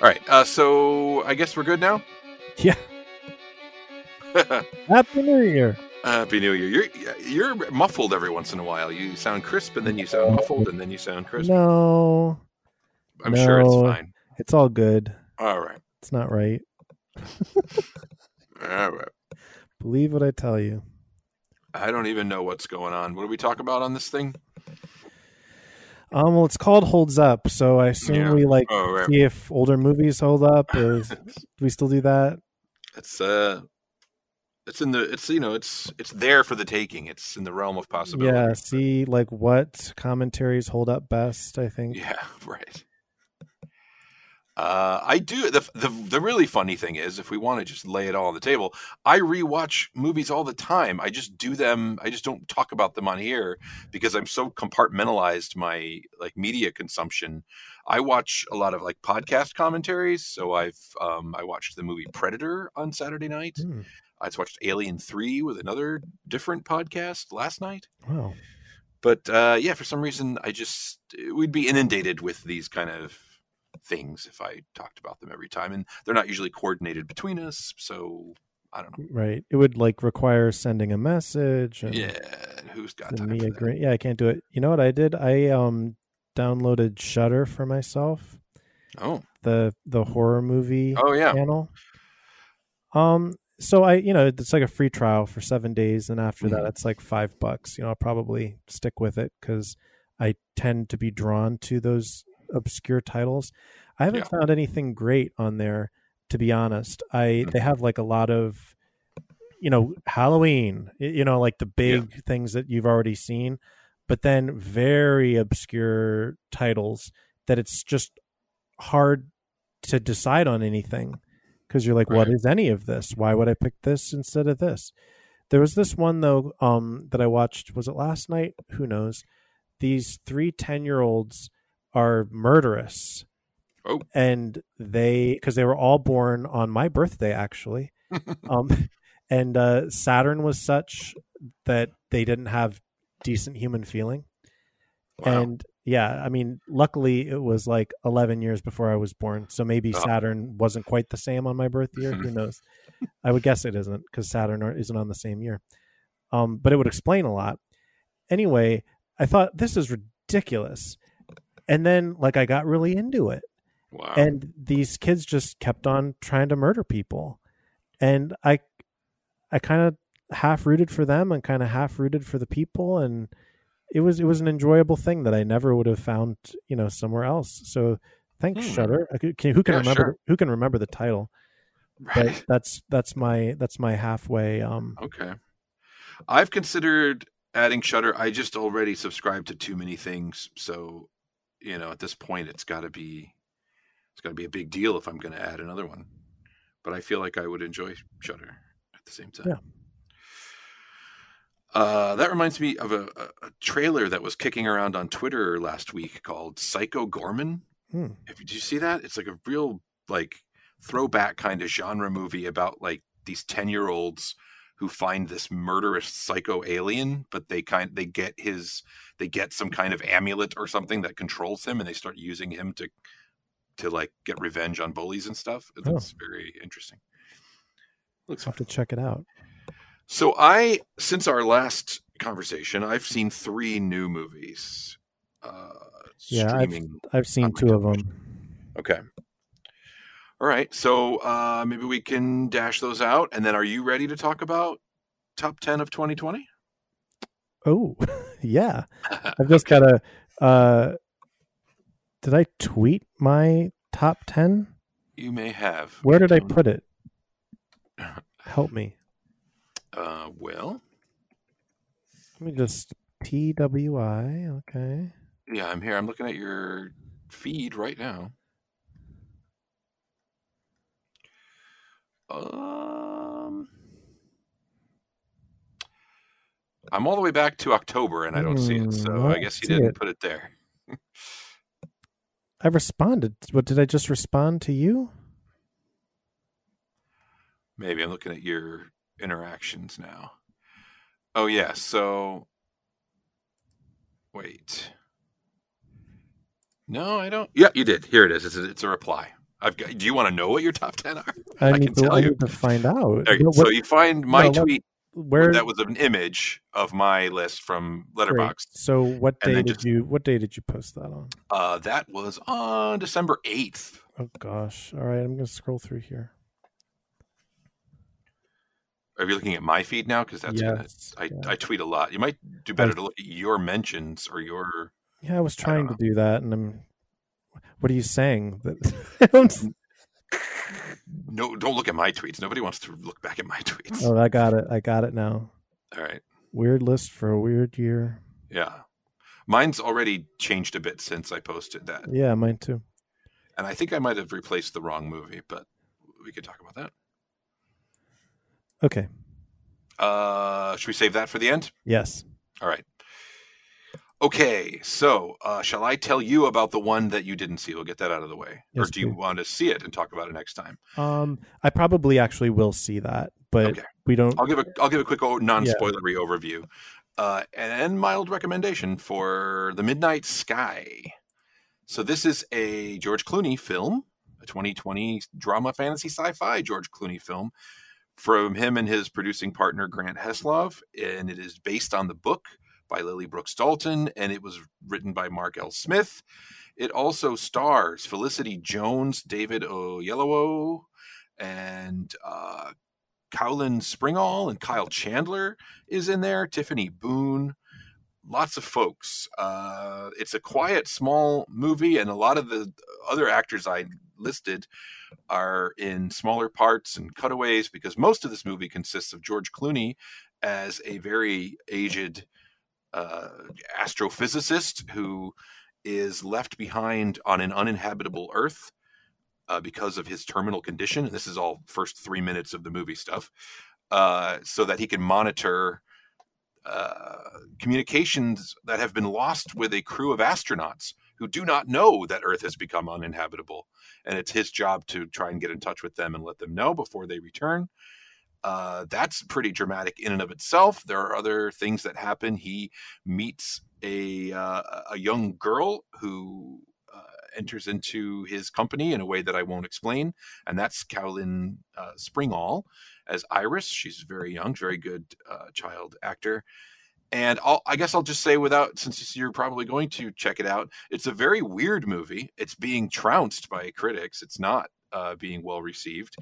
All right. Uh, so I guess we're good now. Yeah. Happy New Year. Happy New Year. You're you're muffled every once in a while. You sound crisp, and then you sound muffled, and then you sound crisp. No, I'm sure it's fine. it's all good. All right. It's not right. All right. Believe what I tell you. I don't even know what's going on. What do we talk about on this thing? Um, well, it's called Holds Up, so I assume Yeah. we like Oh, right. see if older movies hold up, or is, do we still do that? It's uh, it's in the it's you know it's it's there for the taking. It's in the realm of possibility. Yeah, see like what commentaries hold up best. I think. Yeah, right. Uh, I do. The, the the really funny thing is, if we want to just lay it all on the table, I rewatch movies all the time. I just do them. I just don't talk about them on here because I'm so compartmentalized my like media consumption. I watch a lot of like podcast commentaries. So I've um, I watched the movie Predator on Saturday night. Hmm, I just watched Alien Three with another different podcast last night wow. but uh, yeah, for some reason, I just we'd be inundated with these kind of things if I talked about them every time, and they're not usually coordinated between us. So I don't know. Right. It would like require sending a message. And Yeah, who's got time? me for that? agree. Yeah, I can't do it. You know what I did? I um downloaded Shudder for myself. Oh, The the horror movie oh yeah. channel. Um, so I, you know, it's like a free trial for seven days, and after that, Mhm. it's like five bucks. You know, I'll probably stick with it because I tend to be drawn to those obscure titles. I haven't Yeah. found anything great on there, to be honest. I they have like a lot of, you know, Halloween. You know, like the big things that you've already seen, but then very obscure titles that it's just hard to decide on anything because you're like, what Right. is any of this? Why would I pick this instead of this? There was this one though um, that I watched. Was it last night? Who knows? These three 10 year olds are murderous. Oh. And they, because they were all born on my birthday, actually. um, and uh, Saturn was such that they didn't have decent human feeling. Wow. And yeah, I mean, luckily it was like 11 years before I was born. So maybe Oh. Saturn wasn't quite the same on my birth year. Who knows? I would guess it isn't because Saturn isn't on the same year. Um, but it would explain a lot. Anyway, I thought this is ridiculous. And then, like, I got really into it. wow. And these kids just kept on trying to murder people. And I, I kind of half rooted for them and kind of half rooted for the people. And it was it was an enjoyable thing that I never would have found you know somewhere else. So thanks Hmm. Shudder. Can, who can Yeah, remember sure. who can remember the title? right. But that's that's my that's my halfway. Um, Okay. I've considered adding Shudder. I just already subscribe to too many things, so you know, at this point, it's got to be it's got to be a big deal if I'm going to add another one. But I feel like I would enjoy Shudder at the same time. Yeah. Uh, that reminds me of a, a, trailer that was kicking around on Twitter last week called Psycho Goreman. hmm. If did you see that? It's like a real like throwback kind of genre movie about like these 10 year olds who find this murderous psycho alien, but they kind they get his they get some kind of amulet or something that controls him and they start using him to to like get revenge on bullies and stuff. It Oh. very interesting. Looks I'll have to check it out. so I, since our last conversation, I've seen three new movies. Uh, Yeah, I've- I've seen on my two of them. Okay. All right. So uh, maybe we can dash those out, and then are you ready to talk about top ten of 2020? Oh, yeah. I've just got to. Uh, did I tweet my top ten? you may have. Where did I Don't- put it? Help me. Uh, well, Let me just TWI. Okay. yeah, I'm here. I'm looking at your feed right now. Um, I'm all the way back to October, and I don't see it. So Hmm, I I guess you see didn't it. put it there. I responded. What did I just respond to you? Maybe I'm looking at your interactions now. Oh yeah, so wait. No, I don't. Yeah, you did. Here it is. It's a, it's a reply. I've got. Do you want to know what your top ten are? I, I can to. tell I you. to find out. What- so you find my no, tweet where that was an image of my list from great. Letterboxd. So what day did just- you? What day did you post that on? Uh, that was on December eighth. Oh gosh! All right, I'm gonna scroll through here. Are you looking at my feed now? Because that's gonna. I, yeah. I tweet a lot. You might do better to look at your mentions or your. Yeah, I was I trying to do that, and I'm. What are you saying? No, don't look at my tweets. Nobody wants to look back at my tweets. oh, I got it. I got it now. All right. Weird list for a weird year. Yeah. Mine's already changed a bit since I posted that. Yeah, mine too. And I think I might have replaced the wrong movie, but we could talk about that. Okay. Uh, should we save that for the end? Yes. All right. Okay, so uh, shall I tell you about the one that you didn't see? We'll get that out of the way. Yes, or do you please. want to see it and talk about it next time? Um, I probably actually will see that, but Okay. we don't. I'll give a I'll give a quick non-spoilery overview, uh, and mild recommendation for The Midnight Sky. So this is a George Clooney film, a 2020 drama fantasy sci-fi George Clooney film from him and his producing partner Grant Heslov, and it is based on the book by Lily Brooks Dalton, and it was written by Mark L. Smith. It also stars Felicity Jones, David Oyelowo, and uh, Caoilinn Springall and Kyle Chandler is in there. Tiffany Boone, lots of folks. Uh, it's a quiet, small movie, and a lot of the other actors I listed are in smaller parts and cutaways because most of this movie consists of George Clooney as a very aged uh, astrophysicist who is left behind on an uninhabitable Earth uh, because of his terminal condition. And this is all first three minutes of the movie stuff, uh, so that he can monitor uh, communications that have been lost with a crew of astronauts who do not know that Earth has become uninhabitable. And it's his job to try and get in touch with them and let them know before they return. Uh, that's pretty dramatic in and of itself. There are other things that happen. He meets a uh, a young girl who uh, enters into his company in a way that I won't explain, and that's Caoilinn uh, Springall as Iris. She's very young, very good uh, child actor. And I'll, I guess I'll just say, without since you're probably going to check it out, it's a very weird movie. It's being trounced by critics. It's not uh, being well received,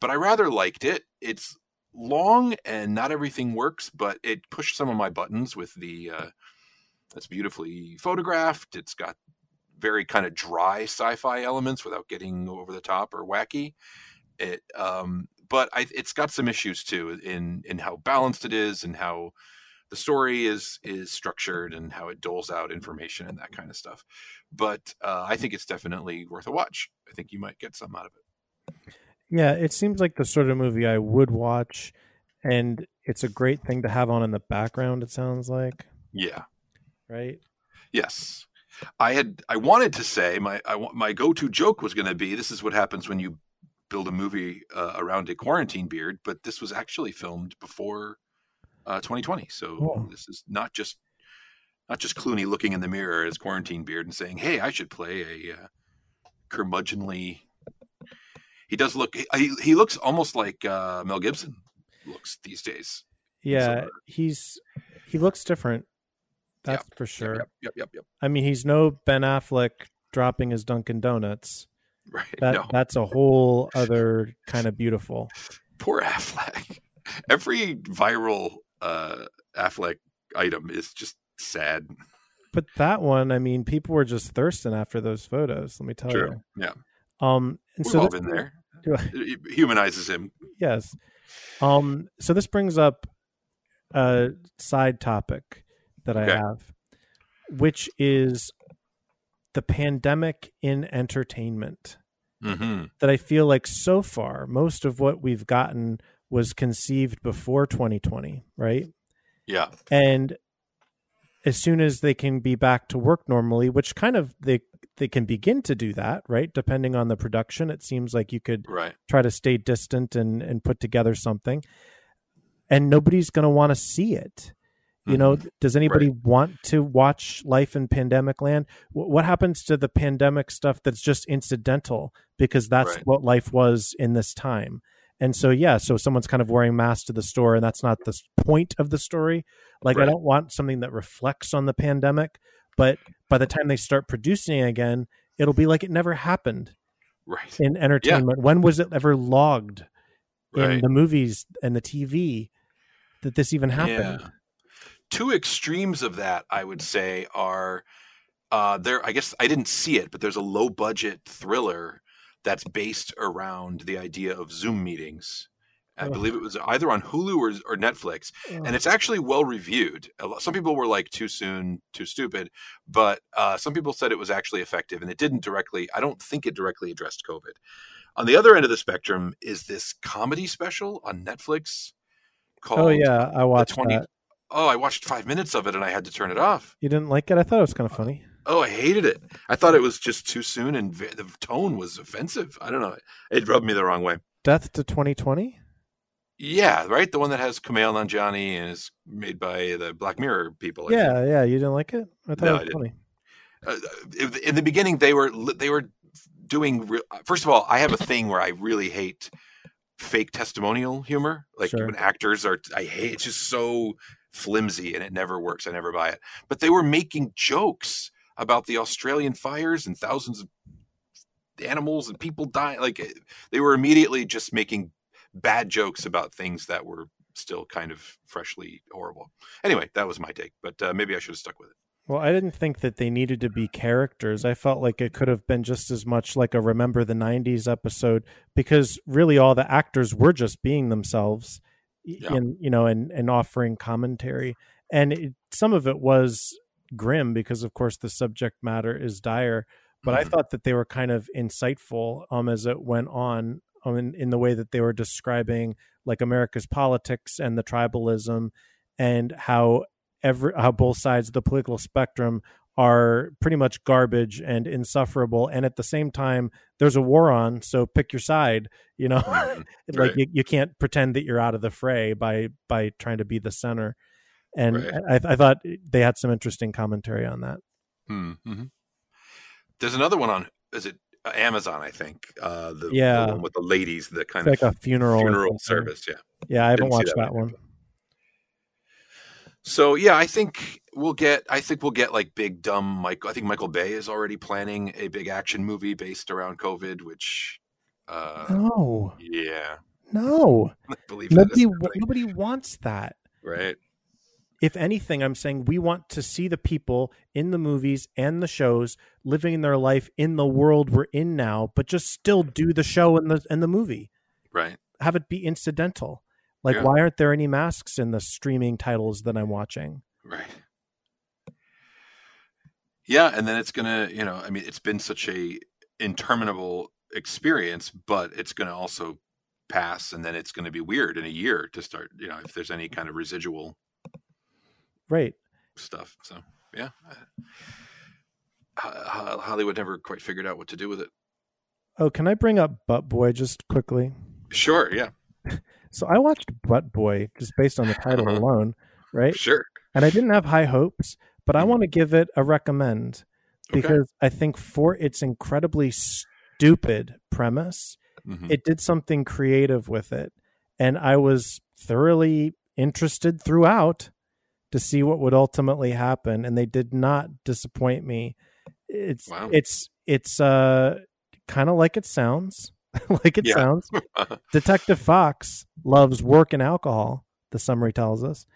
but I rather liked it. It's long and not everything works, but it pushed some of my buttons with the. Uh, it's beautifully photographed. It's got very kind of dry sci-fi elements without getting over the top or wacky. It, um, but I, it's got some issues too in in how balanced it is and how the story is is structured and how it doles out information and that kind of stuff. But uh, I think it's definitely worth a watch. I think you might get some out of it. Yeah, it seems like the sort of movie I would watch, and it's a great thing to have on in the background. It sounds like, Yeah. right? Yes. I had I wanted to say my I, my go to joke was going to be this is what happens when you build a movie uh, around a quarantine beard, but this was actually filmed before uh, 2020. So Oh. this is not just not just Clooney looking in the mirror at his quarantine beard and saying, "Hey, I should play a uh, curmudgeonly." He does look. He, he looks almost like uh, Mel Gibson looks these days. Yeah, So- he's he looks different. That's for sure. Yep, yep, yep, yep. I mean, he's no Ben Affleck dropping his Dunkin' Donuts. Right. That no. that's a whole other kind of beautiful. poor Affleck. Every viral uh, Affleck item is just sad. But that one, I mean, people were just thirsting after those photos. Let me tell True. you. Yeah. Um, and We've so all been there. It humanizes him. yes. Um, so this brings up a side topic that I Okay. have, which is the pandemic in entertainment. hmm That I feel like so far, most of what we've gotten was conceived before 2020, right? Yeah. and as soon as they can be back to work normally which kind of they they can begin to do that right depending on the production it seems like you could Right. try to stay distant and and put together something and nobody's going to want to see it You know, mm-hmm. does anybody want to watch life in pandemic land? Wh- What happens to the pandemic stuff that's just incidental because that's Right. what life was in this time? And so, yeah, so someone's kind of wearing masks to the store, and that's not the point of the story. Like, I don't want something that reflects on the pandemic, but by the time they start producing again, it'll be like it never happened Right. in entertainment. When was it ever logged in Right. the movies and the TV that this even happened? Yeah. Two extremes of that, I would say, are uh, there. I guess I didn't see it, but there's a low budget thriller that's based around the idea of Zoom meetings. I believe it was either on Hulu or, or Netflix, and it's actually well reviewed. Some people were like too soon, too stupid, but uh, some people said it was actually effective, and it didn't directly. I don't think it directly addressed COVID. On the other end of the spectrum is this comedy special on Netflix called oh yeah, I watched 20 that. Oh, I watched five minutes of it and I had to turn it off. You didn't like it? I thought it was kind of funny. Oh, I hated it. I thought it was just too soon and the tone was offensive. I don't know. It rubbed me the wrong way. Death to 2020. Yeah, right. The one that has Kumail Nanjiani and is made by the Black Mirror people. I think. Yeah, yeah. You didn't like it? I thought No, it I was didn't. funny. Uh, in the beginning, they were they were doing. Re- First of all, I have a thing where I really hate fake testimonial humor. Like Sure. when actors are, I hate. It's just so flimsy and it never works. I never buy it. But they were making jokes about the Australian fires and thousands of animals and people dying. Like eh, they were immediately just making bad jokes about things that were still kind of freshly horrible. Anyway, that was my take. But uh, maybe I should have stuck with it. Well, I didn't think that they needed to be characters. I felt like it could have been just as much like a Remember the 90s episode because really all the actors were just being themselves Yeah. and you know and and offering commentary. And it, some of it was grim because of course the subject matter is dire, but I Mhm. thought that they were kind of insightful um as it went on um, in, in the way that they were describing like America's politics and the tribalism and how every how both sides of the political spectrum are pretty much garbage and insufferable and at the same time there's a war on so pick your side you know Mhm. like you, you can't pretend that you're out of the fray by by trying to be the center and Right. I, I thought they had some interesting commentary on that Mm-hmm. There's another one on is it Amazon? I think uh, the, Yeah. the one with the ladies, the kind it's like a funeral funeral service. Yeah. yeah i haven't Didn't watched that that one. So yeah, I think we'll get. I think we'll get like big dumb Mike. I think Michael Bay is already planning a big action movie based around COVID, which. Uh, no Yeah, no I believe nobody nobody wants that right. If anything, I'm saying we want to see the people in the movies and the shows living their life in the world we're in now, but just still do the show and the and the movie. Right. Have it be incidental. Like, Yeah. why aren't there any masks in the streaming titles that I'm watching? Right. Yeah, and then it's gonna, you know, I mean, it's been such a interminable experience, but it's gonna also pass, and then it's gonna be weird in a year to start, you know, if there's any kind of residual Right. stuff. So yeah, Ho- Ho- Hollywood never quite figured out what to do with it. Oh, can I bring up Butt Boy just quickly? Sure, yeah, So I watched Butt Boy just based on the title Uh-huh. alone, right? sure. And I didn't have high hopes, but I Mhm. want to give it a recommend Okay. because I think for its incredibly stupid premise, Mhm. it did something creative with it and i was thoroughly interested throughout to see what would ultimately happen and they did not disappoint me it's Wow. it's it's uh kind of like it sounds like it Yeah. sounds detective fox loves work and alcohol the summary tells us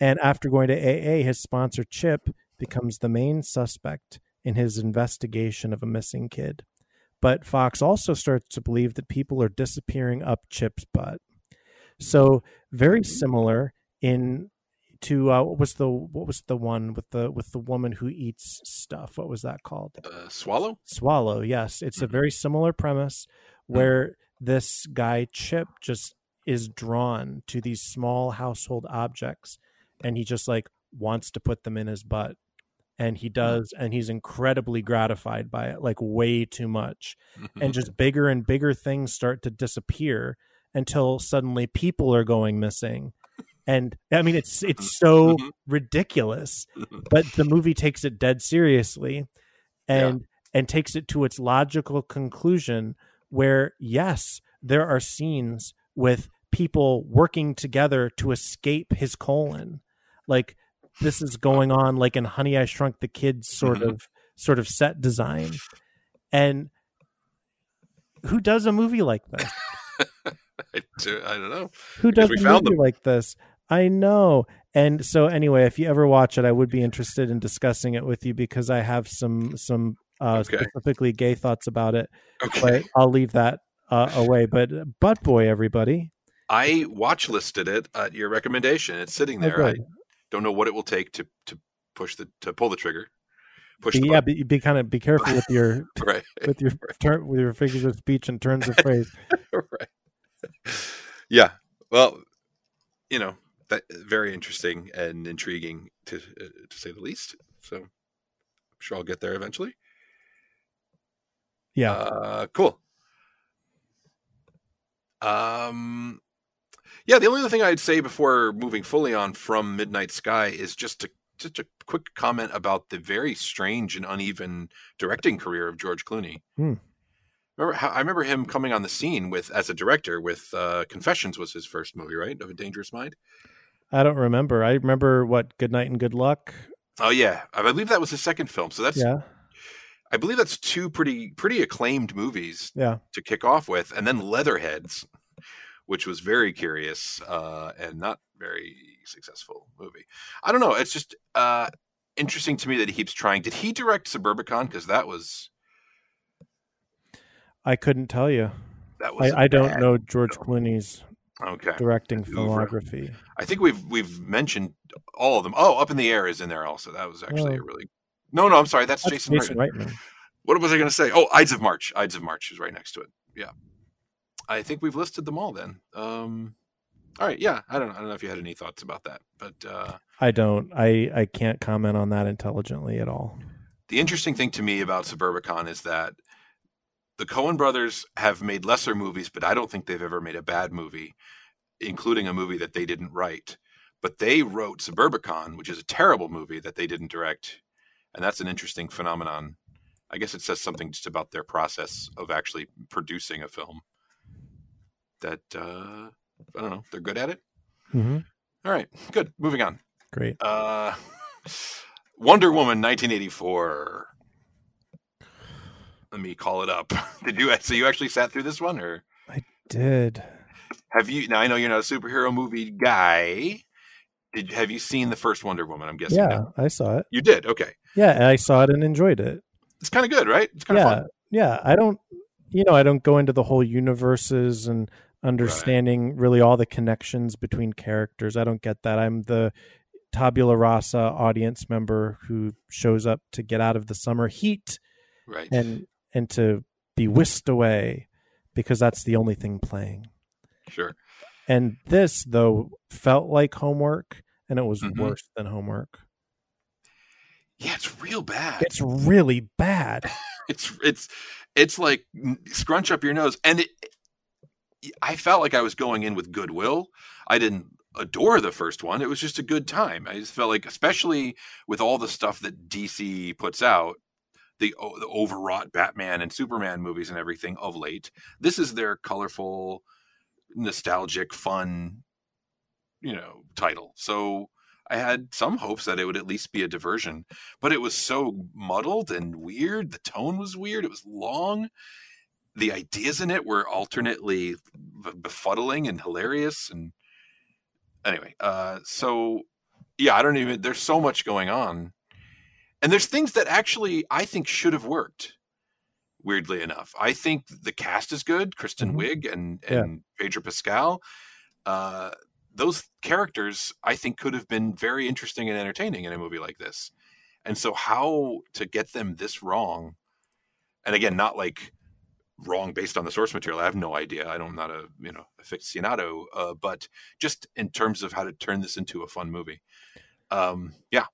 and after going to aa his sponsor chip becomes the main suspect in his investigation of a missing kid but Fox also starts to believe that people are disappearing up Chip's butt. So very similar in to uh, what was the what was the one with the with the woman who eats stuff? What was that called? uh, swallow. Swallow. Yes, it's a Mhm. very similar premise where this guy Chip just is drawn to these small household objects, and he just like wants to put them in his butt. And he does, and he's incredibly gratified by it, like way too much and just bigger and bigger things start to disappear until suddenly people are going missing and I mean it's it's so Mhm. ridiculous, Mhm. but the movie takes it dead seriously, and and takes it to its logical conclusion where yes, there are scenes with people working together to escape his colon, like this is going on like in Honey I Shrunk the Kids sort of sort of set design, and who does a movie like this? I, do- I don't know. Who does a movie like this? I know. And so anyway, if you ever watch it, I would be interested in discussing it with you because I have some some uh, Okay. specifically gay thoughts about it. Okay. But I'll leave that uh, away. But Butt Boy, everybody. I watch listed it at your recommendation. It's sitting Oh, there. I don't know what it will take to to push the to pull the trigger. Push the yeah, be, be kind of be careful with your right. with your turn with your figures of speech and turns of phrase. right. Yeah. Well, you know, that very interesting and intriguing to uh, to say the least. So, I'm sure I'll get there eventually. Yeah, Uh, cool. Um, yeah. The only other thing I'd say before moving fully on from Midnight Sky is just to just a quick comment about the very strange and uneven directing career of George Clooney. Hmm. Remember, I remember him coming on the scene with as a director with uh, Confessions was his first movie, right? Of a Dangerous Mind. I don't remember. I remember what Good Night and Good Luck. Oh yeah, I believe that was his second film. So that's Yeah, I believe that's two pretty pretty acclaimed movies yeah. to kick off with, and then Leatherheads, which was very curious uh, and not very successful movie. I don't know. It's just uh, interesting to me that he keeps trying. Did he direct Suburbicon? Because that was I couldn't tell you. that was. I, I don't bad know George. Clooney's Okay, directing filmography. I think we've we've mentioned all of them. Oh, Up in the Air is in there also. That was actually Oh. a really. No, no, I'm sorry. That's, That's Jason, Jason Reitman. Reitman. What was I going to say? Oh, Ides of March. Ides of March is right next to it. Yeah. I think we've listed them all then. Um, all right. Yeah. I don't know. I don't know if you had any thoughts about that, but uh, I don't. I I can't comment on that intelligently at all. the interesting thing to me about Suburbicon is that the Coen brothers have made lesser movies, but I don't think they've ever made a bad movie, including a movie that they didn't write. But they wrote Suburbicon, which is a terrible movie that they didn't direct. And that's an interesting phenomenon. I guess it says something just about their process of actually producing a film that, uh, I don't know, they're good at it. hmm All right, good. Moving on. Great. Uh, Wonder Woman, 1984. Let me call it up. Did you? So you actually sat through this one, or I Did have you? Now I know you're not a superhero movie guy. Did have you seen the first Wonder Woman? I'm guessing. yeah, no? I saw it. you did. Okay, Yeah, and I saw it and enjoyed it. it's kind of good, right? It's kind of Yeah, fun. yeah. I don't, you know, I don't go into the whole universes and understanding really all the connections between characters. I don't get that. I'm the tabula rasa audience member who shows up to get out of the summer heat Right. and and to be whisked away because that's the only thing playing. sure. And this though felt like homework and it was Mhm. worse than homework. Yeah, it's real bad. It's really bad. it's it's it's like scrunch up your nose and it i felt like i was going in with goodwill i didn't adore the first one it was just a good time i just felt like especially with all the stuff that dc puts out the, the overwrought batman and superman movies and everything of late this is their colorful nostalgic fun you know title so i had some hopes that it would at least be a diversion but it was so muddled and weird. The tone was weird. It was long. The ideas in it were alternately befuddling and hilarious. And anyway, uh, so yeah, I don't even. There's so much going on, and there's things that actually I think should have worked. Weirdly enough, I think the cast is good. Kristen Mhm. Wiig and Yeah. and Pedro Pascal. Uh, those characters I think could have been very interesting and entertaining in a movie like this. And so how to get them this wrong, and again, not like wrong based on the source material. I have no idea. I don't I'm not a you know aficionado, uh, but just in terms of how to turn this into a fun movie. Um, yeah,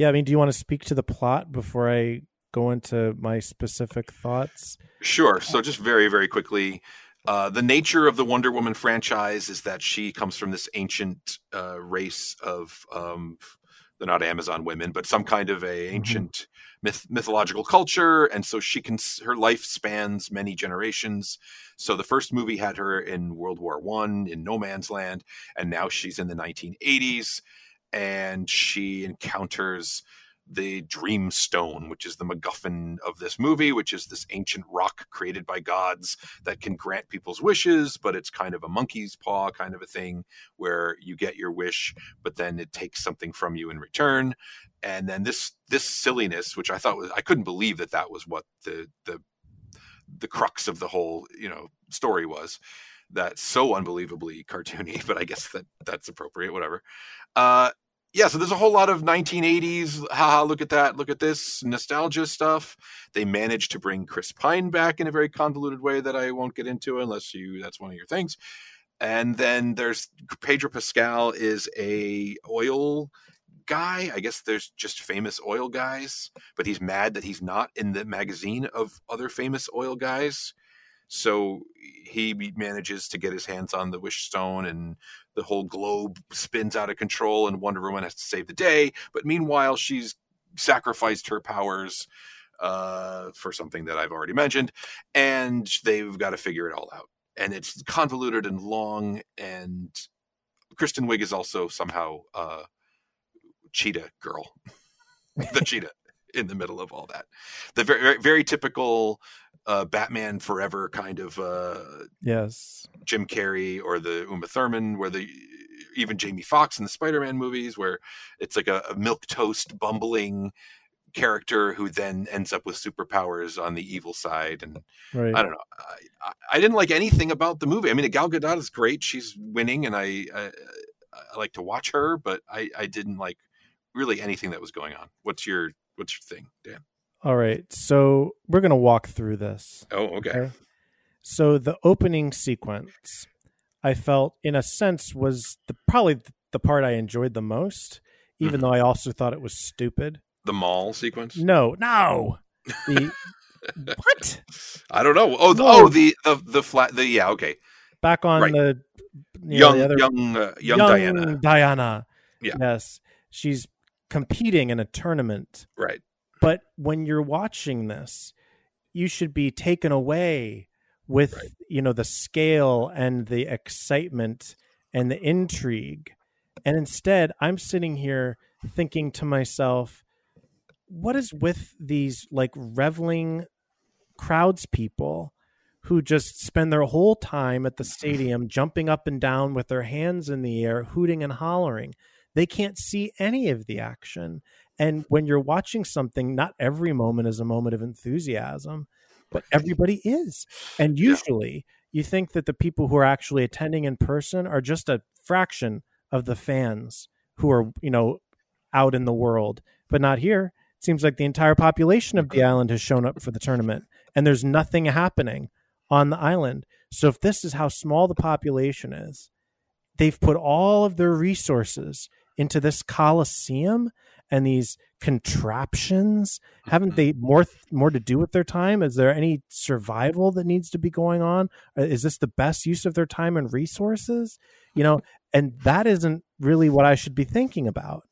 Yeah, I mean, do you want to speak to the plot before I go into my specific thoughts? Sure. So just very, very quickly, Uh, the nature of the Wonder Woman franchise is that she comes from this ancient uh, race of um, they're not Amazon women, but some kind of a Mm-hmm. ancient myth, mythological culture, and so she can her life spans many generations. So the first movie had her in World War One in No Man's Land, and now she's in the 1980s, and she encounters the Dream Stone, which is the MacGuffin of this movie, which is this ancient rock created by gods that can grant people's wishes, but it's kind of a monkey's paw kind of a thing where you get your wish, but then it takes something from you in return. And then this this silliness, which I thought was I couldn't believe that that was what the the the crux of the whole you know story was. That's so unbelievably cartoony, but I guess that that's appropriate. Whatever. Uh, yeah, so there's a whole lot of 1980s, haha, look at that, look at this nostalgia stuff. They managed to bring Chris Pine back in a very convoluted way that I won't get into unless you that's one of your things. And then there's Pedro Pascal is a oil guy. I guess there's just famous oil guys, but he's mad that he's not in the magazine of other famous oil guys. So he manages to get his hands on the Wish Stone, and the whole globe spins out of control, and Wonder Woman has to save the day. But meanwhile, she's sacrificed her powers uh, for something that I've already mentioned, and they've got to figure it all out. And it's convoluted and long, and Kristen Wiig is also somehow uh, cheetah girl, the cheetah in the middle of all that. The very very, very typical uh, Batman Forever kind of uh, Yes. Jim Carrey or the Uma Thurman, where the even Jamie Foxx in the Spider-Man movies, where it's like a, a milk toast bumbling character who then ends up with superpowers on the evil side and Right. I don't know. I, I- I didn't like anything about the movie. I mean, Gal Gadot is great; she's winning, and I, I, I like to watch her. But I, I didn't like really anything that was going on. What's your What's your thing, Dan? All right. So we're going to walk through this. Oh, okay. Okay. So the opening sequence, I felt, in a sense, was the probably the part I enjoyed the most, even Mhm. though I also thought it was stupid. The mall sequence. No, no. The, what? I don't know. Oh, the, oh, the the the flat. The yeah, okay. Back on Right. the you know, young, the other- young, uh, young, Diana. Diana. Yeah. Yes. She's competing in a tournament. Right. But when you're watching this, you should be taken away with, Right. you know, the scale and the excitement and the intrigue. And instead, I'm sitting here thinking to myself, what is with these like reveling crowds people who just spend their whole time at the stadium jumping up and down with their hands in the air, hooting and hollering? They can't see any of the action. And when you're watching something, not every moment is a moment of enthusiasm, but everybody is. And usually you think that the people who are actually attending in person are just a fraction of the fans who are, you know, out in the world, but not here. It seems like the entire population of the island has shown up for the tournament and there's nothing happening on the island. So if this is how small the population is, they've put all of their resources into this coliseum and these contraptions. Haven't they more more to do with their time? Is there any survival that needs to be going on? Uh, is this the best use of their time and resources? You know and that isn't really what i should be thinking about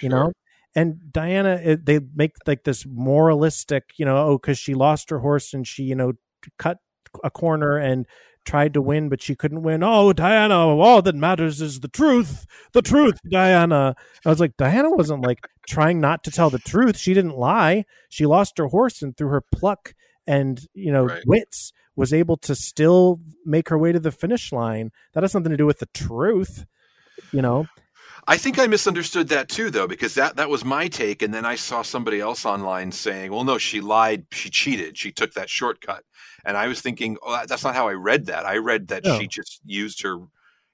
you know? And diana it, they make like this moralistic you know oh because she lost her horse and she you know cut a corner and tried to win but she couldn't win. Oh diana all that matters is the truth. The truth diana. I was like diana wasn't like trying not to tell the truth. She didn't lie. She lost her horse and through her pluck and you know Right. wits was able to still make her way to the finish line. That has something to do with the truth you know I think I misunderstood that too, though, because that that was my take, and then I saw somebody else online saying, "Well, no, she lied. She cheated. She took that shortcut." And I was thinking, "Oh, that's not how I read that. I read that No. she just used her,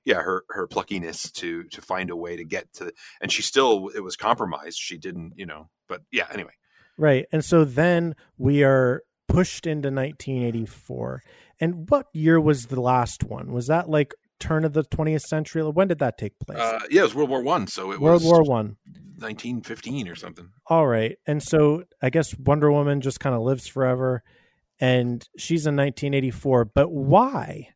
yeah, her her pluckiness to to find a way to get to, and she still it was compromised. She didn't, you know. But yeah, anyway, Right. And so then we are pushed into 1984. And what year was the last one? Was that like turn of the 20th century? When did that take place? uh, yeah, it was World War One, so it World was War One. 1915 or something. All right. And so I guess Wonder Woman just kind of lives forever and she's in 1984. But why?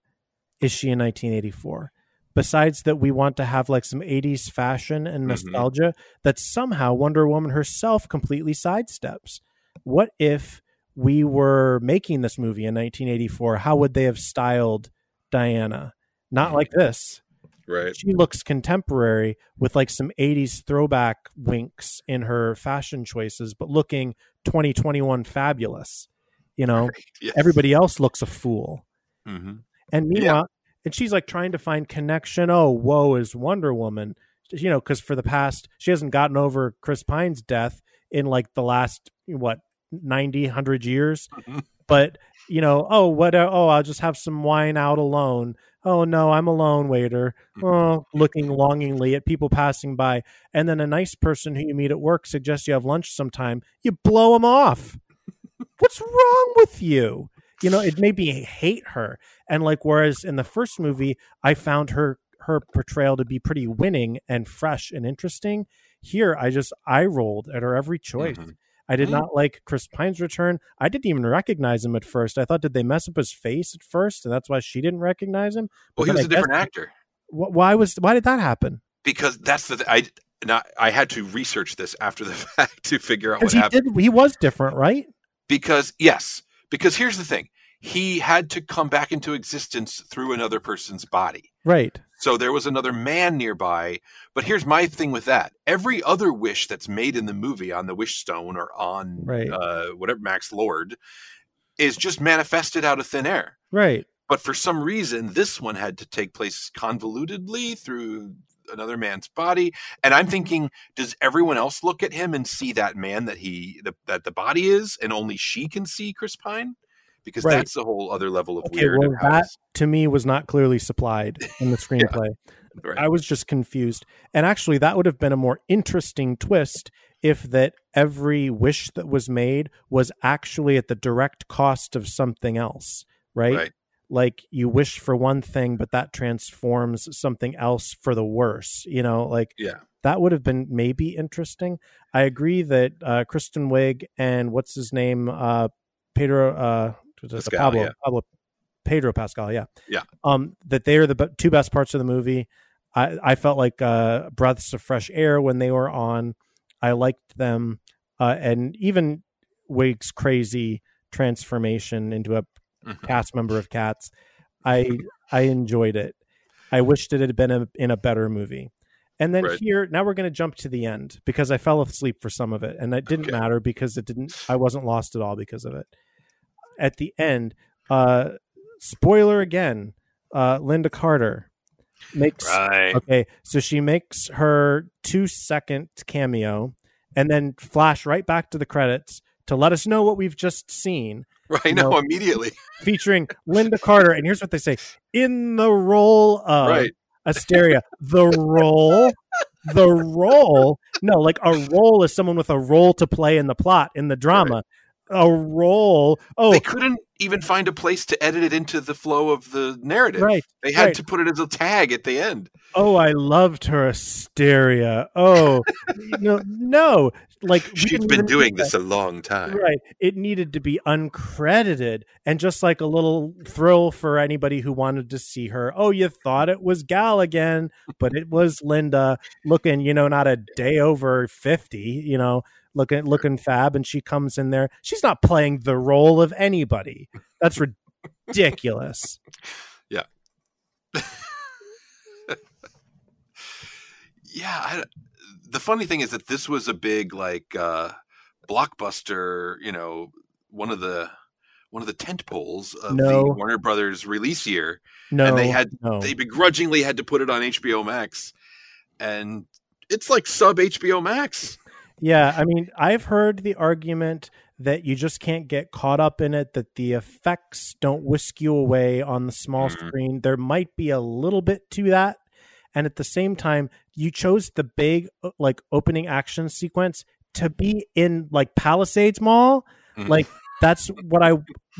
is she in 1984? Besides that, we want to have like some 80s fashion and Mhm. nostalgia that somehow Wonder Woman herself completely sidesteps. What if we were making this movie in 1984? How would they have styled Diana? Not like this. Right. She looks contemporary with like some 80s throwback winks in her fashion choices, but looking 2021 fabulous. You know, Yes. everybody else looks a fool. hmm And meanwhile, and she's like trying to find connection. Oh, woe is Wonder Woman. You know, because for the past, she hasn't gotten over Chris Pine's death in like the last, what, 90, 100 years. Mhm. But, you know, oh, what, oh, I'll just have some wine out alone. Oh, no, I'm alone, waiter. Oh, looking longingly at people passing by. And then a nice person who you meet at work suggests you have lunch sometime. You blow them off. What's wrong with you? You know, it made me hate her. And like, whereas in the first movie, I found her her portrayal to be pretty winning and fresh and interesting. Here, I just eye rolled at her every choice. Mhm. I did not like Chris Pine's return. I didn't even recognize him at first. I thought, did they mess up his face at first, and that's why she didn't recognize him? Well, he But was I a different actor Wh- Why was? Why did that happen? because that's the th- I. Not, I had to research this after the fact to figure out what he happened. did. He was different, right? because yes because here's the thing he had to come back into existence through another person's body Right. So there was another man nearby but here's my thing with that every other wish that's made in the movie on the wish stone or on Right. uh, whatever max lord is just manifested out of thin air Right. but for some reason this one had to take place convolutedly through another man's body and i'm thinking does everyone else look at him and see that man that he the, that the body is and only she can see chris pine because Right. that's a whole other level of Okay, weird well, that to me was not clearly supplied in the screenplay. right. I was just confused. And actually, that would have been a more interesting twist if that every wish that was made was actually at the direct cost of something else, right? Right. Like you wish for one thing, but that transforms something else for the worse. You know, like yeah that would have been maybe interesting. I agree that uh, Kristen Wiig and what's his name, uh, Pedro uh, Pascal, Pablo, yeah. Pablo, Pedro Pascal, yeah, Yeah. um, that they are the two best parts of the movie. I, I felt like uh, breaths of fresh air when they were on. I liked them, uh, and even Wake's crazy transformation into a Mhm. cast member of Cats. I I enjoyed it. I wished it had been a, in a better movie. And then Right. here, now we're going to jump to the end because I fell asleep for some of it, and it didn't Okay. matter because it didn't. I wasn't lost at all because of it. At the end, uh, spoiler again. Uh, Lynda Carter makes right Okay, so she makes her two second cameo and then flash right back to the credits to let us know what we've just seen, right no. no immediately featuring Lynda Carter. And here's what they say in the role of right Asteria. The role, the role. No, like a role is someone with a role to play in the plot, in the drama. A role. Oh, they couldn't even find a place to edit it into the flow of the narrative right. they had right. to put it as a tag at the end Oh, I loved her Asteria. Oh, no, no. Like she's been doing this a long time Right. It needed to be uncredited and just like a little thrill for anybody who wanted to see her. Oh, you thought it was Gal again, but it was Linda looking, you know, not a day over 50, you know, looking looking fab and she comes in there. She's not playing the role of anybody. That's ridiculous. yeah yeah. I, the funny thing is that this was a big like uh blockbuster you know one of the one of the tent poles of the warner brothers release year No. and they had- no. they begrudgingly had to put it on hbo max and it's like sub hbo max Yeah, I mean, I've heard the argument that you just can't get caught up in it, that the effects don't whisk you away on the small Mhm. screen. There might be a little bit to that. And at the same time, you chose the big, uh, like, opening action sequence to be in, like, Palisades Mall. Mhm. Like, that's what I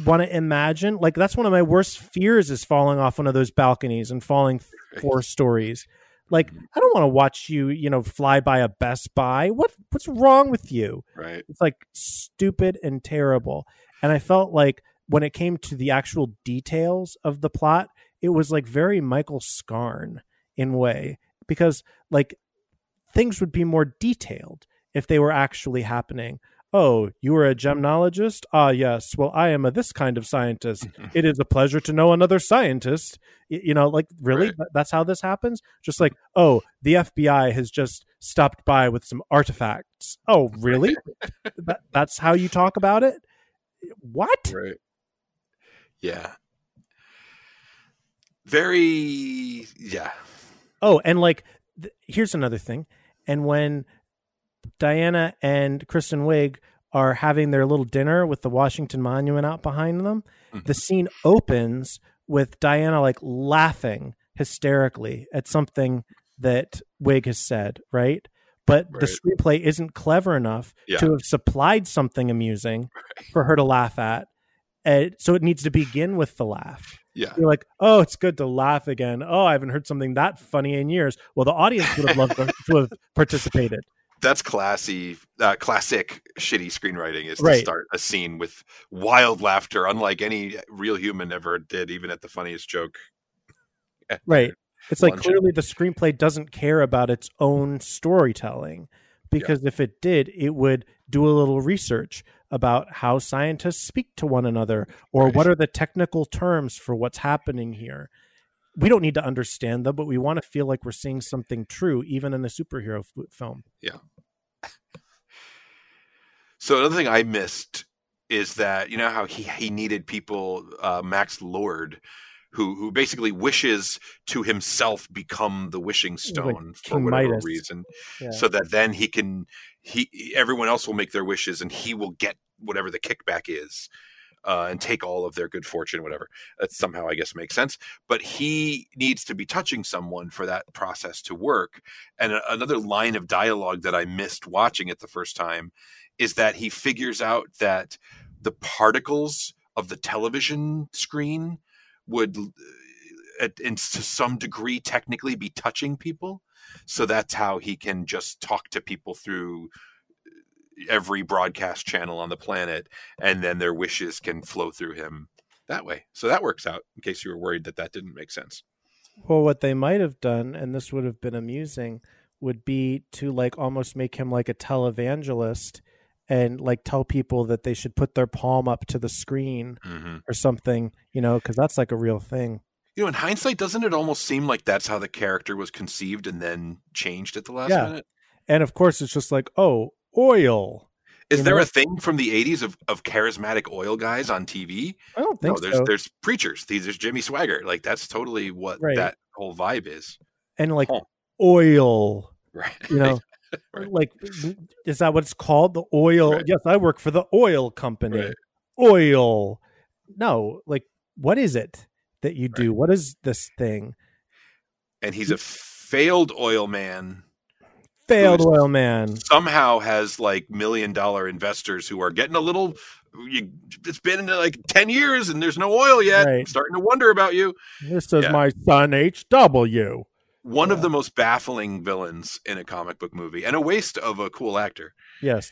want to imagine. Like, that's one of my worst fears is falling off one of those balconies and falling four stories. Like, mm. I don't want to watch you, you know, fly by a Best Buy. What what's wrong with you? right It's like stupid and terrible. And I felt like when it came to the actual details of the plot, it was like very Michael Scarn in way because like things would be more detailed if they were actually happening. Oh, you are a gemologist? Ah, yes. Well, I am a this kind of scientist. it is a pleasure to know another scientist. You know, like really, Right. That's how this happens. Just like, oh, the FBI has just stopped by with some artifacts. Oh, really? that, that's how you talk about it? What? Right. Yeah. Very yeah. Oh, and like, th- here's another thing. And when Diana and Kristen Wiig are having their little dinner with the Washington Monument out behind them, Mhm. the scene opens with Diana like laughing hysterically at something that Wiig has said, right? But the screenplay isn't clever enough Yeah. to have supplied something amusing for her to laugh at. And so it needs to begin with the laugh. Yeah. You're like, oh, it's good to laugh again. Oh, I haven't heard something that funny in years. Well, the audience would have loved to have participated. That's classy, uh, classic shitty screenwriting is to Right. start a scene with wild laughter, unlike any real human ever did, even at the funniest joke. Right. It's like luncheon. clearly the screenplay doesn't care about its own storytelling because if it did, it would do a little research about how scientists speak to one another or Right. what are the technical terms for what's happening here. We don't need to understand them, but we want to feel like we're seeing something true, even in a superhero f- film. So another thing I missed is that you know how he he needed people, uh, Max Lord, who who basically wishes to himself become the wishing stone for King whatever Midas. reason, Yeah. so that then he can he everyone else will make their wishes and he will get whatever the kickback is. Uh, and take all of their good fortune, whatever. That somehow, I guess, makes sense. But he needs to be touching someone for that process to work. And a- another line of dialogue that I missed watching it the first time is that he figures out that the particles of the television screen would uh, at, in, to some degree technically be touching people so that's how he can just talk to people through every broadcast channel on the planet and then their wishes can flow through him that way so that works out in case you were worried that that didn't make sense Well, what they might have done, and this would have been amusing, would be to like almost make him like a televangelist and like tell people that they should put their palm up to the screen mm-hmm. or something, you know, because that's like a real thing. you know in hindsight doesn't it almost seem like that's how the character was conceived and then changed at the last Yeah. minute And of course, it's just like, oh, oil. Is You there know? a thing from the '80s of, of charismatic oil guys on TV? I don't No, think there's so. there's preachers. These there's Jimmy Swaggart. Like that's totally what Right. that whole vibe is. And like oil, Right. you know, Right. like is that what it's called? The oil? Right. Yes, I work for the oil company. Oil. No, like what is it that you do? What is this thing? and he's a failed oil man. Failed oil man. Somehow has like million dollar investors who are getting a little. You, it's been like ten years and there's no oil yet. I'm Right. starting to wonder about you. This is Yeah. my son HW. One of the most baffling villains in a comic book movie, and a waste of a cool actor. Yes.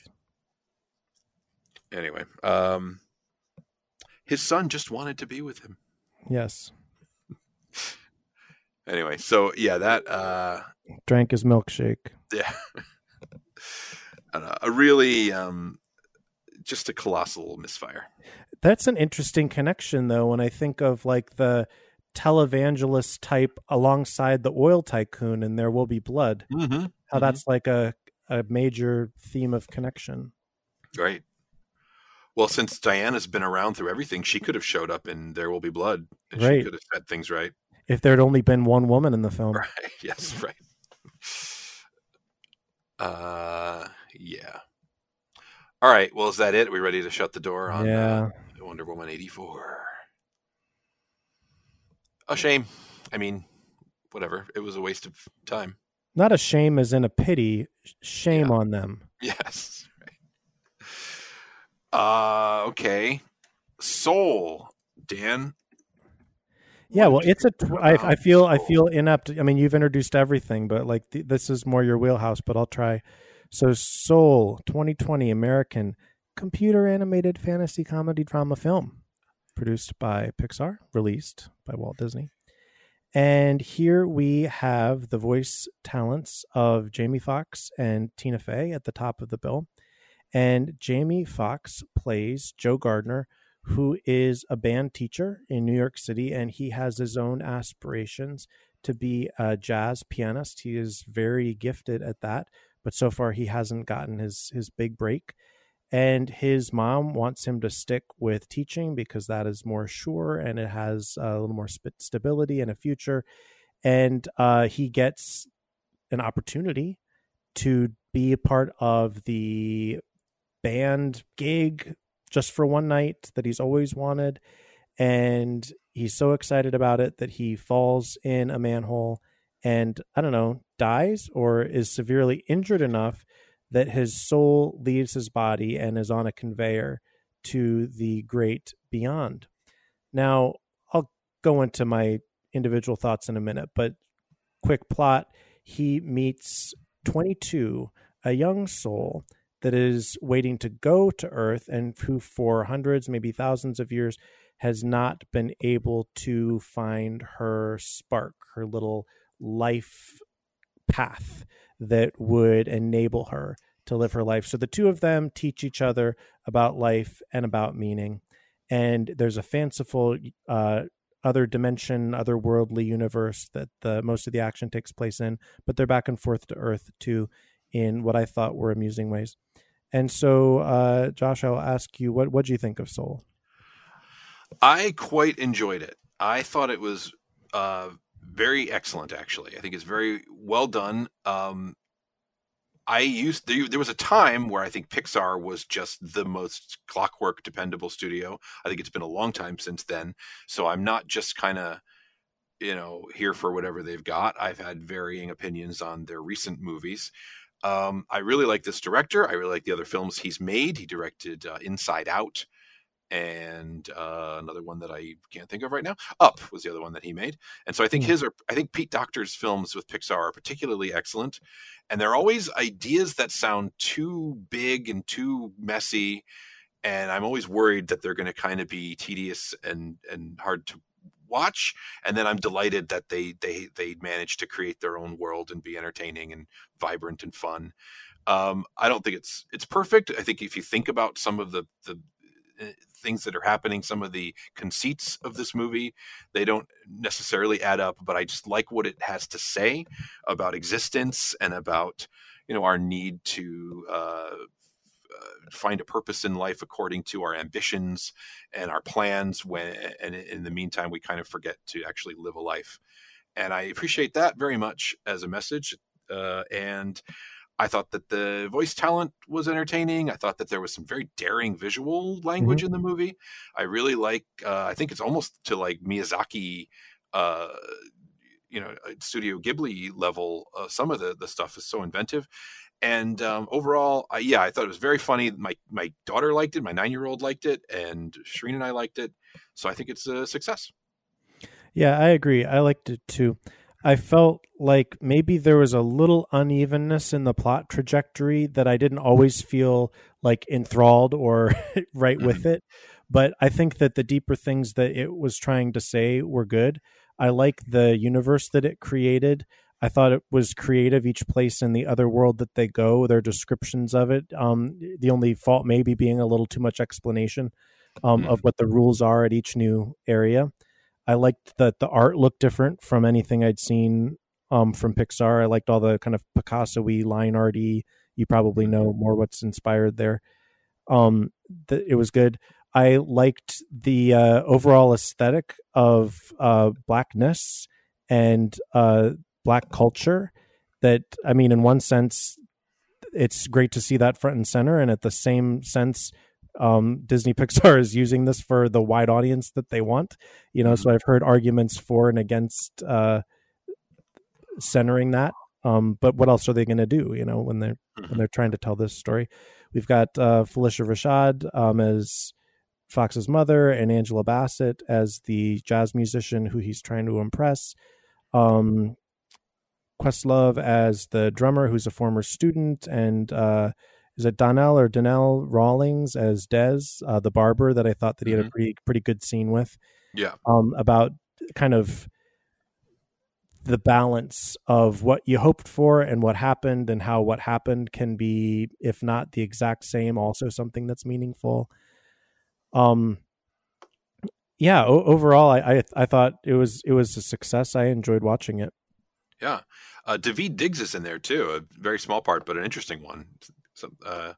Anyway, um, his son just wanted to be with him. Yes. Anyway, so yeah, that uh, Drank his milkshake. yeah, uh, a really um, just a colossal misfire. That's an interesting connection though when I think of like the televangelist type alongside the oil tycoon and there will be blood. Mm-hmm. How Mhm. that's like a a major theme of connection. Right. Well, since Diana's been around through everything, she could have showed up in There Will Be Blood, and she could have said things right. If there had only been one woman in the film. Right. Yes. Right. Uh, yeah. All right. Well, is that it? Are we ready to shut the door on uh, Yeah. Wonder Woman eighty four? A shame. I mean, whatever. It was a waste of time. Not a shame as in a pity, shame Yeah. on them. Yes. Right. Uh, okay. Soul, Dan. Yeah, well, it's a. Tw- I, I feel I feel inept. I mean, you've introduced everything, but like th- this is more your wheelhouse. But I'll try. So, Soul, 2020 American computer animated fantasy comedy drama film, produced by Pixar, released by Walt Disney. And here we have the voice talents of Jamie Foxx and Tina Fey at the top of the bill. And Jamie Foxx plays Joe Gardner, who is a band teacher in New York City, and he has his own aspirations to be a jazz pianist. He is very gifted at that, but so far he hasn't gotten his his big break. And his mom wants him to stick with teaching because that is more sure and it has a little more stability and a future. And uh, he gets an opportunity to be a part of the band gig just for one night that he's always wanted. And he's so excited about it that he falls in a manhole and, I don't know, dies or is severely injured enough that his soul leaves his body and is on a conveyor to the great beyond. Now, I'll go into my individual thoughts in a minute, but quick plot he meets 22, a young soul that is waiting to go to Earth and who, for hundreds, maybe thousands of years, has not been able to find her spark, her little life path that would enable her to live her life. So the two of them teach each other about life and about meaning. And there's a fanciful uh, other dimension, other worldly universe that the most of the action takes place in, but they're back and forth to Earth too in what I thought were amusing ways. And so, uh, Josh, I'll ask you, what what do you think of Soul? I quite enjoyed it. I thought it was uh, very excellent. Actually, I think it's very well done. Um, I used there was a time where I think Pixar was just the most clockwork dependable studio. I think it's been a long time since then. So I'm not just kind of you know here for whatever they've got. I've had varying opinions on their recent movies. Um, I really like this director. I really like the other films he's made. He directed uh, Inside Out and uh, another one that I can't think of right now. Up was the other one that he made. And so I think hmm. his are I think Pete Docter's films with Pixar are particularly excellent. And they're always ideas that sound too big and too messy. And I'm always worried that they're going to kind of be tedious and and hard to watch and then i'm delighted that they they they managed to create their own world and be entertaining and vibrant and fun. Um, i don't think it's it's perfect. I think if you think about some of the the eh, things that are happening some of the conceits of this movie they don't necessarily add up but i just like what it has to say about existence and about you know our need to uh, find a purpose in life according to our ambitions and our plans when and in the meantime we kind of forget to actually live a life and i appreciate that very much as a message uh, and I thought that the voice talent was entertaining. I thought that there was some very daring visual language mm-hmm. in the movie. I really like. Uh, I think it's almost to like Miyazaki, uh, you know, Studio Ghibli level. Uh, some of the the stuff is so inventive, and um, overall, I, yeah, I thought it was very funny. My my daughter liked it, my nine year old liked it, and Shireen and I liked it. So I think it's a success. Yeah, I agree. I liked it too. I felt like maybe there was a little unevenness in the plot trajectory that I didn't always feel like enthralled or right mm-hmm. with it. But I think that the deeper things that it was trying to say were good. I like the universe that it created. I thought it was creative. Each place in the other world that they go, their descriptions of it. Um, the only fault maybe being a little too much explanation um, of what the rules are at each new area. I liked that the art looked different from anything I'd seen um, from Pixar. I liked all the kind of Picasso-y, line arty. You probably know more what's inspired there. Um, the, it was good. I liked the uh, overall aesthetic of uh, blackness and uh, black culture that i mean in one sense it's great to see that front and center and at the same sense um, disney pixar is using this for the wide audience that they want you know so mm-hmm. i've heard arguments for and against uh, centering that um, but what else are they going to do you know when they're when mm-hmm. they're trying to tell this story we've got uh, Phylicia Rashad um, as Foxx's mother and angela bassett as the jazz musician who he's trying to impress um, Questlove as the drummer, who's a former student, and uh, is it Donnell or Donnell Rawlings as Dez, uh, the barber that I thought that he had mm-hmm. a pretty pretty good scene with. Yeah. Um, about kind of the balance of what you hoped for and what happened and how what happened can be if not the exact same also something that's meaningful um yeah o- overall I, I i thought it was it was a success i enjoyed watching it Yeah, uh, Daveed Diggs is in there too. A very small part, but an interesting one. So, uh,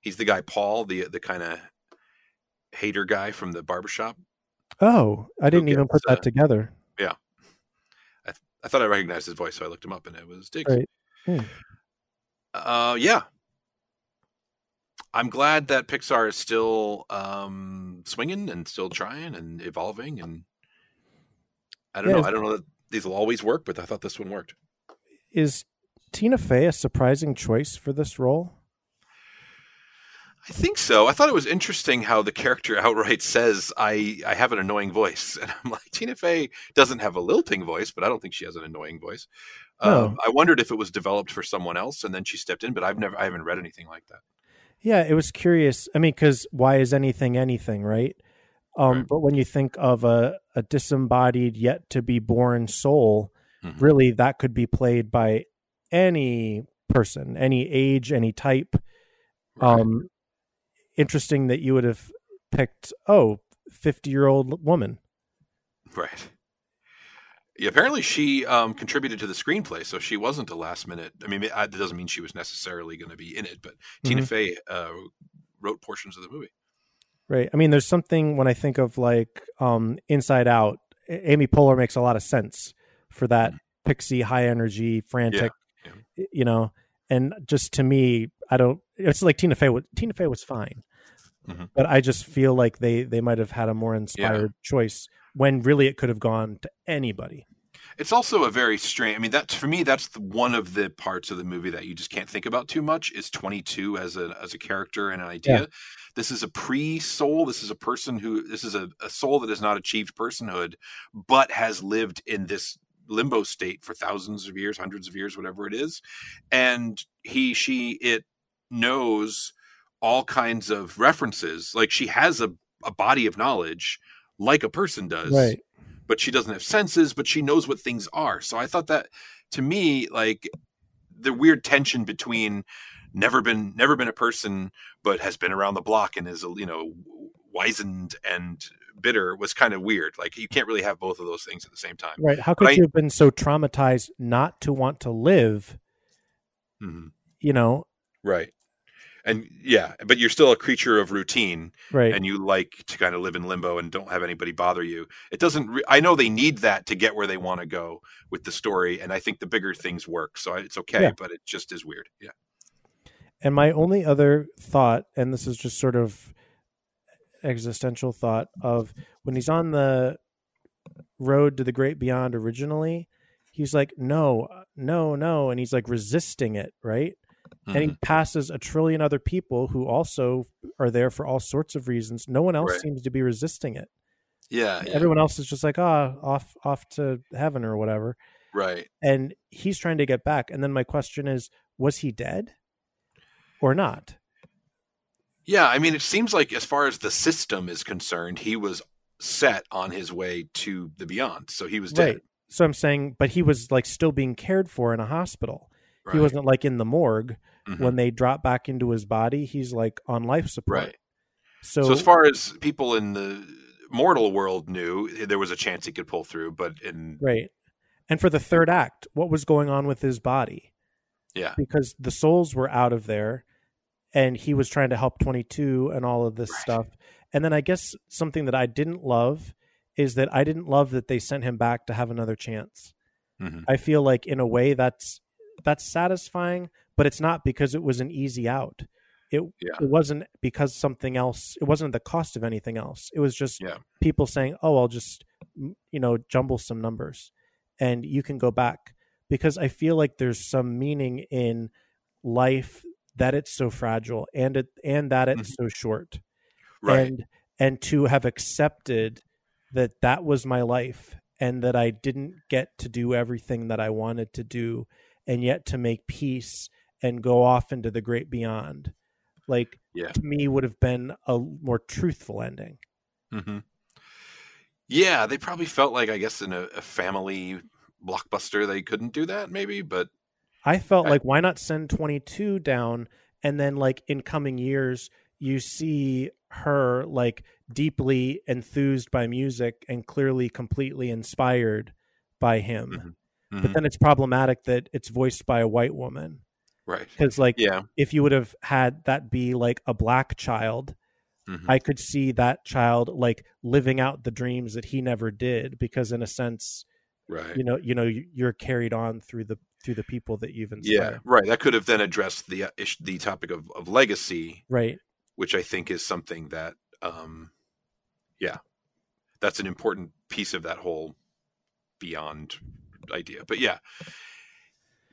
he's the guy Paul, the the kind of hater guy from the barbershop. oh i didn't even gets, put that uh, together Yeah. I thought I recognized his voice, so I looked him up, and it was Diggs. Right. Hmm. Uh, yeah. I'm glad that Pixar is still um, swinging and still trying and evolving, and I don't Yeah, know. I don't know that these will always work, but I thought this one worked. is tina fey a surprising choice for this role I think so. I thought it was interesting how the character outright says, "I I have an annoying voice," and I'm like, Tina Fey doesn't have a lilting voice, but I don't think she has an annoying voice. No. Um, I wondered if it was developed for someone else, and then she stepped in, but I've never, I haven't read anything like that. Yeah, it was curious. I mean, because why is anything anything, right? Um, Right. But when you think of a, a disembodied, yet to be born soul, Mhm. really that could be played by any person, any age, any type. Right. Um, interesting that you would have picked, oh, 50 year old woman. Right. Yeah, apparently, she um, contributed to the screenplay, so she wasn't a last minute. I mean, it that doesn't mean she was necessarily going to be in it, but Tina Mhm. Fey uh, wrote portions of the movie. Right. I mean, there's something when I think of like um, Inside Out, Amy Poehler makes a lot of sense for that pixie, high energy, frantic, yeah. you know. And just to me, I don't. It's like Tina Fey. Was, Tina Fey was fine, Mhm. but I just feel like they they might have had a more inspired choice when really it could have gone to anybody. It's also a very strange. I mean, that for me, that's the, one of the parts of the movie that you just can't think about too much. Is twenty two as a as a character and an idea. Yeah. This is a pre soul. This is a person who. This is a, a soul that has not achieved personhood, but has lived in this limbo state for thousands of years, hundreds of years, whatever it is, and he, she, it knows all kinds of references. Like she has a a body of knowledge, like a person does Right. But she doesn't have senses, but she knows what things are. So I thought that to me, like the weird tension between never been never been a person, but has been around the block and is you know wizened and bitter was kind of weird. Like you can't really have both of those things at the same time. Right. How could you have been so traumatized not to want to live? Mhm. You know. Right. And yeah, but you're still a creature of routine, Right. and you like to kind of live in limbo and don't have anybody bother you. It doesn't. Re- I know they need that to get where they want to go with the story, and I think the bigger things work. So it's okay, Yeah. but it just is weird. Yeah. And my only other thought, and this is just sort of existential thought of when he's on the road to the great beyond originally, he's like, no, uh, no, no. And he's like resisting it, right? And he Mhm. passes a trillion other people who also are there for all sorts of reasons. No one else Right. seems to be resisting it. Yeah, yeah, Everyone else is just like, ah, off, off to heaven or whatever. right. And he's trying to get back. And then my question is, was he dead or not? Yeah, I mean, it seems like as far as the system is concerned, he was set on his way to the beyond, so he was dead. Right. So I'm saying, but he was like still being cared for in a hospital. He wasn't like in the morgue Mhm. when they drop back into his body. He's like on life support. right. So, So, as far as people in the mortal world knew, there was a chance he could pull through, but in right. And for the third act, what was going on with his body? yeah, Because the souls were out of there, and he was trying to help 22 and all of this Right. stuff. And then I guess something that I didn't love is that I didn't love that they sent him back to have another chance. Mhm. I feel like in a way that's that's satisfying, but it's not because it was an easy out. It Yeah. it wasn't because something else. It wasn't the cost of anything else. It was just Yeah. people saying, "Oh, I'll just you know jumble some numbers, and you can go back." Because I feel like there's some meaning in life that it's so fragile and it and that it's mm-hmm. so short right. and and to have accepted that that was my life and that I didn't get to do everything that I wanted to do and yet to make peace and go off into the great beyond like Yeah. to me would have been a more truthful ending hmm Yeah, they probably felt like, I guess, in a, a family blockbuster they couldn't do that maybe, but I felt I- like why not send 22 down and then like in coming years you see her like deeply enthused by music and clearly completely inspired by him. Mhm. But then it's problematic that it's voiced by a white woman right. cuz like Yeah. if you would have had that be like a black child, Mhm. I could see that child like living out the dreams that he never did because in a sense, right. you know, you know you- you're carried on through the through the people that you've inspired. Yeah, right. That could have then addressed the uh, ish, the topic of, of legacy, Right. which I think is something that, um, yeah, that's an important piece of that whole beyond idea. But yeah,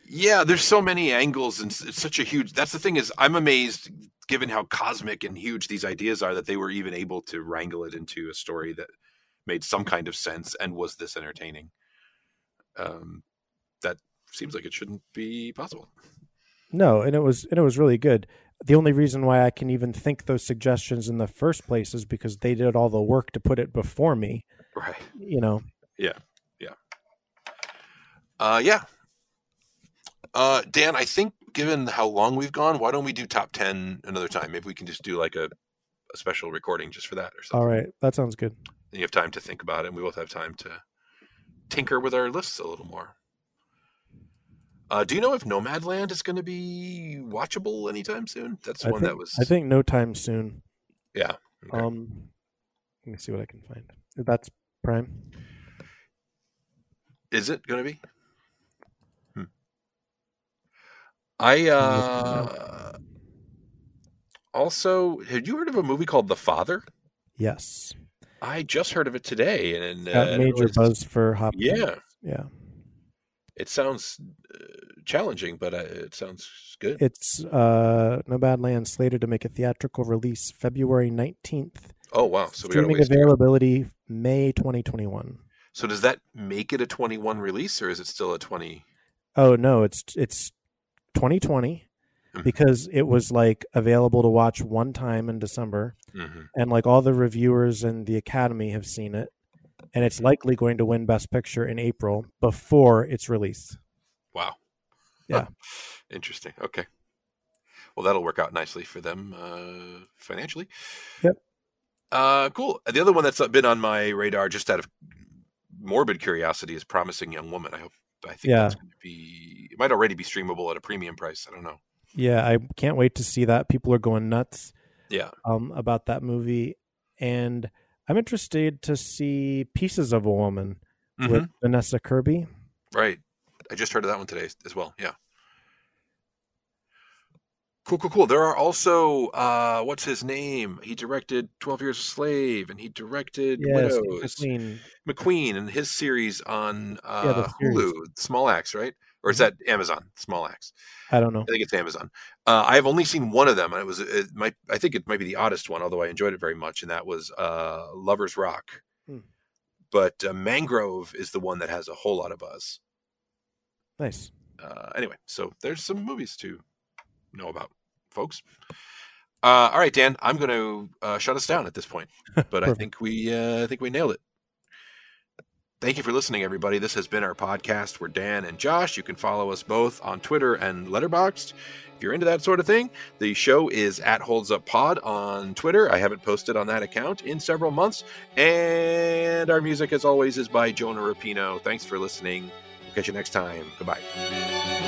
yeah, there's so many angles and it's such a huge. That's the thing is, I'm amazed given how cosmic and huge these ideas are that they were even able to wrangle it into a story that made some kind of sense and was this entertaining. Um, that seems like it shouldn't be possible. No, and it was and it was really good. The only reason why I can even think those suggestions in the first place is because they did all the work to put it before me. Right. You know, Yeah. Yeah. Uh, yeah. Uh, Dan, I think given how long we've gone, why don't we do top 10 another time? Maybe we can just do like a, a special recording just for that or something. all right, that sounds good. Then you have time to think about it, and we both have time to tinker with our lists a little more. Uh, do you know if Nomadland is going to be watchable anytime soon? That's I one think, that was. I think no time soon. Yeah. Okay. Um, let me see what I can find. That's Prime. Is it going to be? Hmm. I uh, also have you heard of a movie called The Father? Yes, I just heard of it today, and uh, got major was- buzz for Hopkins. Yeah, yeah. it sounds uh, challenging, but uh, it sounds good. It's uh, Nomadland slated to make a theatrical release February nineteenth. oh wow! So we got to Streaming availability May twenty twenty one. So does that make it a twenty-one release, or is it still a twenty? Oh no, it's it's 2020 Mhm. because it was like available to watch one time in December, Mm-hmm. and like all the reviewers and the Academy have seen it, and it's likely going to win Best Picture in April before its release. Wow. Yeah. Interesting. Okay. Well, that'll work out nicely for them uh, financially. Yep. Uh, cool. The other one that's been on my radar, just out of morbid curiosity, is "Promising Young Woman." I hope. I think Yeah. that's going to be. It might already be streamable at a premium price. I don't know. Yeah, I can't wait to see that. People are going nuts Yeah. um, about that movie, and I'm interested to see Pieces of a Woman with Mhm. Vanessa Kirby. Right. I just heard of that one today as well. Yeah. Cool, cool, cool. There are also uh what's his name? He directed Twelve Years a Slave and he directed Yes, Widows. McQueen. McQueen and his series on uh the series. Hulu, Small Axe, right? Or is that Amazon? Small Axe. I don't know. I think it's Amazon. Uh, I have only seen one of them, and it was it might I think it might be the oddest one, although I enjoyed it very much, and that was uh, Lovers Rock. Hmm. But uh, Mangrove is the one that has a whole lot of buzz. Nice. Uh, anyway, so there's some movies to know about, folks. Uh, all right, Dan, I'm going to uh, shut us down at this point, but I think we uh, I think we nailed it. Thank you for listening, everybody. This has been our podcast. We're Dan and Josh. You can follow us both on Twitter and Letterboxd. If you're into that sort of thing, the show is at Holds Up Pod on Twitter. I haven't posted on that account in several months. And our music, as always, is by Jonah Rapino. Thanks for listening. We'll catch you next time. Goodbye.